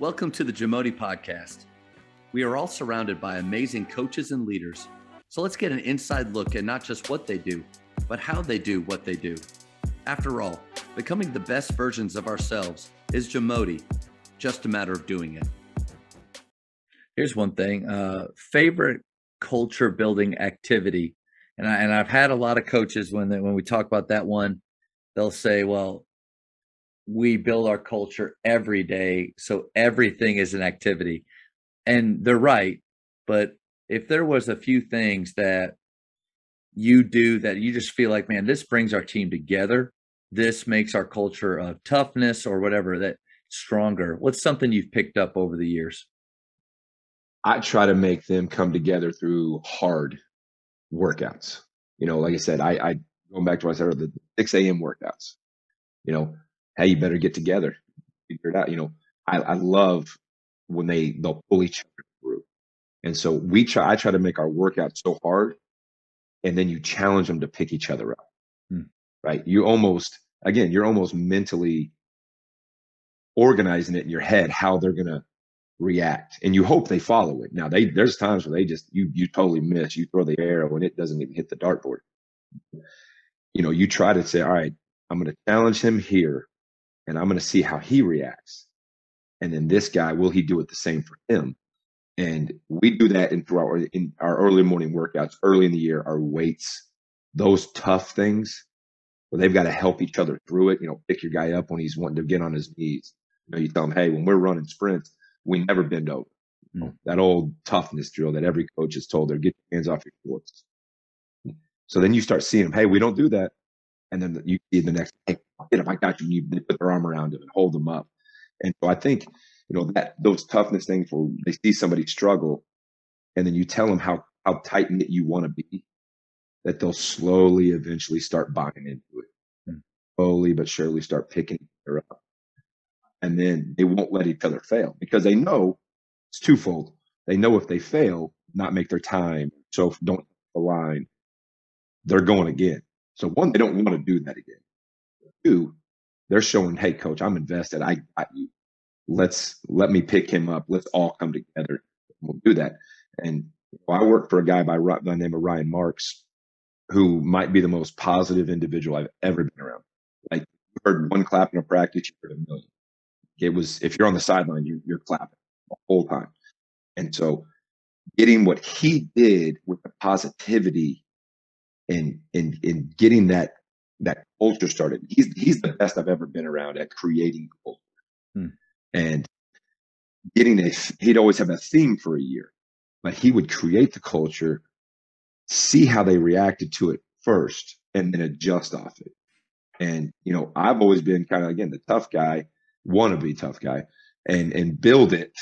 Welcome to the Jamodi Podcast. We are all surrounded by amazing coaches and leaders. So let's get an inside look at not just what they do, but how they do what they do. After all, becoming the best versions of ourselves is Jamodi, just a matter of doing it. Here's one thing uh, favorite culture building activity. And, I, and I've had a lot of coaches when, they, when we talk about that one, they'll say, well, we build our culture every day. So everything is an activity. And they're right. But if there was a few things that you do that you just feel like, man, this brings our team together, this makes our culture of toughness or whatever that stronger. What's something you've picked up over the years? I try to make them come together through hard workouts. You know, like I said, I, I going back to what I said, the 6 a.m. workouts. You know, hey, you better get together, figure it out. You know, I, I love when they they'll pull each other through, and so we try. I try to make our workout so hard, and then you challenge them to pick each other up. Hmm. Right? You almost again, you're almost mentally organizing it in your head how they're gonna react, and you hope they follow it. Now, they there's times where they just you you totally miss. You throw the arrow and it doesn't even hit the dartboard. You know, you try to say, all right, I'm going to challenge him here and I'm going to see how he reacts. And then this guy, will he do it the same for him? And we do that in through our in our early morning workouts, early in the year, our weights, those tough things where they've got to help each other through it. You know, pick your guy up when he's wanting to get on his knees. You know, you tell him, hey, when we're running sprints, we never bend over. Know, mm. that old toughness drill that every coach is told her, get your hands off your shorts. So then you start seeing them, hey, we don't do that. And then you see the next, hey, get him, I got you. And you put their arm around him and hold them up. And so I think, you know, that those toughness things where they see somebody struggle and then you tell them how, how tight knit you want to be, that they'll slowly eventually start buying into it. Mm. Slowly but surely start picking each other up. And then they won't let each other fail because they know it's twofold. They know if they fail, not make their time, so don't align, they're going again. So one, they don't want to do that again. Two, they're showing, hey, coach, I'm invested. I got you. Let's let me pick him up. Let's all come together. We'll do that. And I work for a guy by, by the name of Ryan Marks, who might be the most positive individual I've ever been around. Like you heard one clap in a practice, you heard a million. It was if you're on the sideline, you're, you're clapping the whole time. And so getting what he did with the positivity and and and getting that that culture started. He's he's the best I've ever been around at creating culture. Hmm. And getting a he'd always have a theme for a year, but he would create the culture, see how they reacted to it first, and then adjust off it. And you know, I've always been kind of again the tough guy, want to be tough guy, and and build it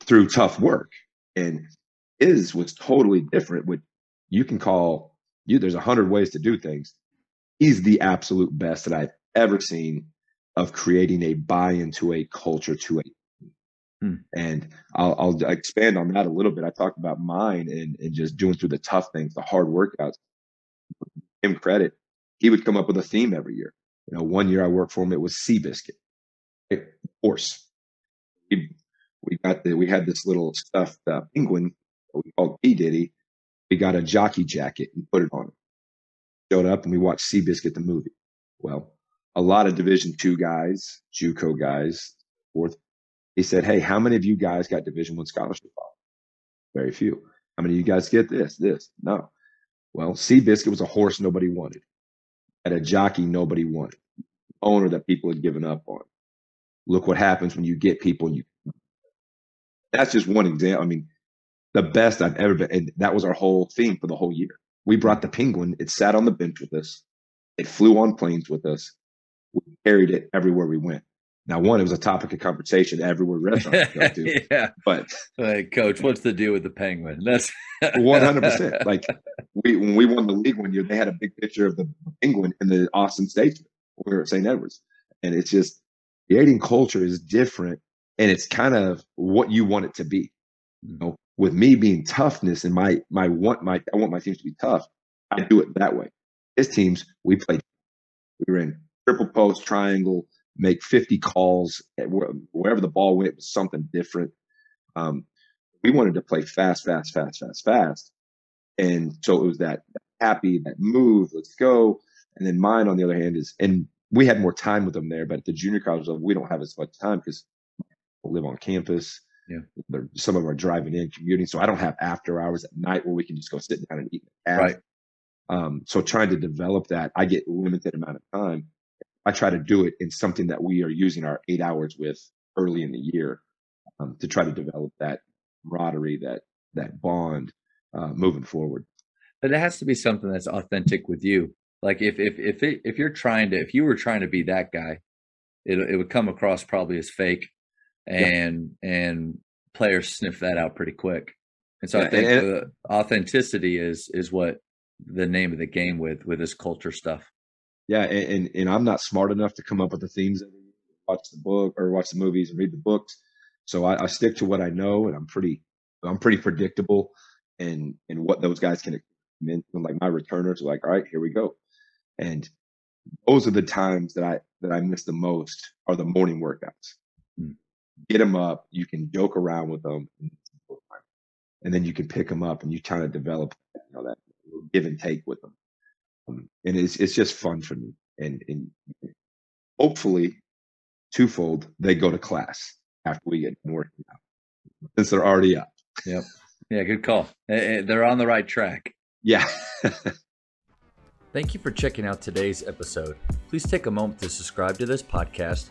through tough work. And his was totally different. What you can call you there's a hundred ways to do things. He's the absolute best that I've ever seen of creating a buy into a culture to a Hmm. And I'll, I'll, expand on that a little bit. I talked about mine and, and just doing through the tough things, the hard workouts. Him credit, he would come up with a theme every year. You know, one year I worked for him, it was Seabiscuit, of course. We, we got the, we had this little stuffed uh, penguin we called P Diddy, we got a jockey jacket and put it on him. Showed up and we watched Seabiscuit the movie. Well, a lot of Division two guys, JUCO guys, fourth. He said, "Hey, how many of you guys got Division one scholarship offers? Very few. How many of you guys get this? This? No. Well, Seabiscuit was a horse nobody wanted, at a jockey nobody wanted, owner that people had given up on. Look what happens when you get people. And you. That's just one example. I mean, the best I've ever been. And that was our whole theme for the whole year. We brought the penguin. It sat on the bench with us. It flew on planes with us. We carried it everywhere we went. Now, one, it was a topic of conversation everywhere restaurants go to. yeah. But like, coach, what's the deal with the penguin? That's one hundred percent. Like we when we won the league one year, they had a big picture of the penguin in the Austin Statesman. We were at St. Edwards. And it's just creating culture is different and it's kind of what you want it to be. You know, with me being toughness and my my want my I want my teams to be tough. I do it that way. His teams, we played. We were in triple post, triangle, make 50 calls wherever the ball went was something different. Um, we wanted to play fast, fast, fast, fast, fast. And so it was that happy, that move, let's go. And then mine, on the other hand, is, and we had more time with them there, but at the junior college level, we don't have as much time because we live on campus. Yeah. Some of them are driving in, commuting. So I don't have after hours at night where we can just go sit down and eat. Right. Um, so trying to develop that, I get limited amount of time. I try to do it in something that we are using our eight hours with early in the year um, to try to develop that camaraderie, that that bond uh, moving forward. But it has to be something that's authentic with you. Like if if if it, if you're trying to if you were trying to be that guy, it it would come across probably as fake, and yeah. and players sniff that out pretty quick. And so yeah, I think and, the authenticity is is what the name of the game with with this culture stuff. Yeah, and, and, and I'm not smart enough to come up with the themes watch the book or watch the movies and read the books. So I, I stick to what I know, and I'm pretty I'm pretty predictable and and what those guys can like my returners are like, all right, here we go. And those are the times that I that I miss the most are the morning workouts. Mm. Get them up, you can joke around with them, and then you can pick them up and you kind of develop you know that give and take with them. Um, and it's it's just fun for me. And, and hopefully, twofold, they go to class after we get working out since they're already up. Yep. Yeah, good call. Eh, eh, they're on the right track. Yeah. Thank you for checking out today's episode. Please take a moment to subscribe to this podcast,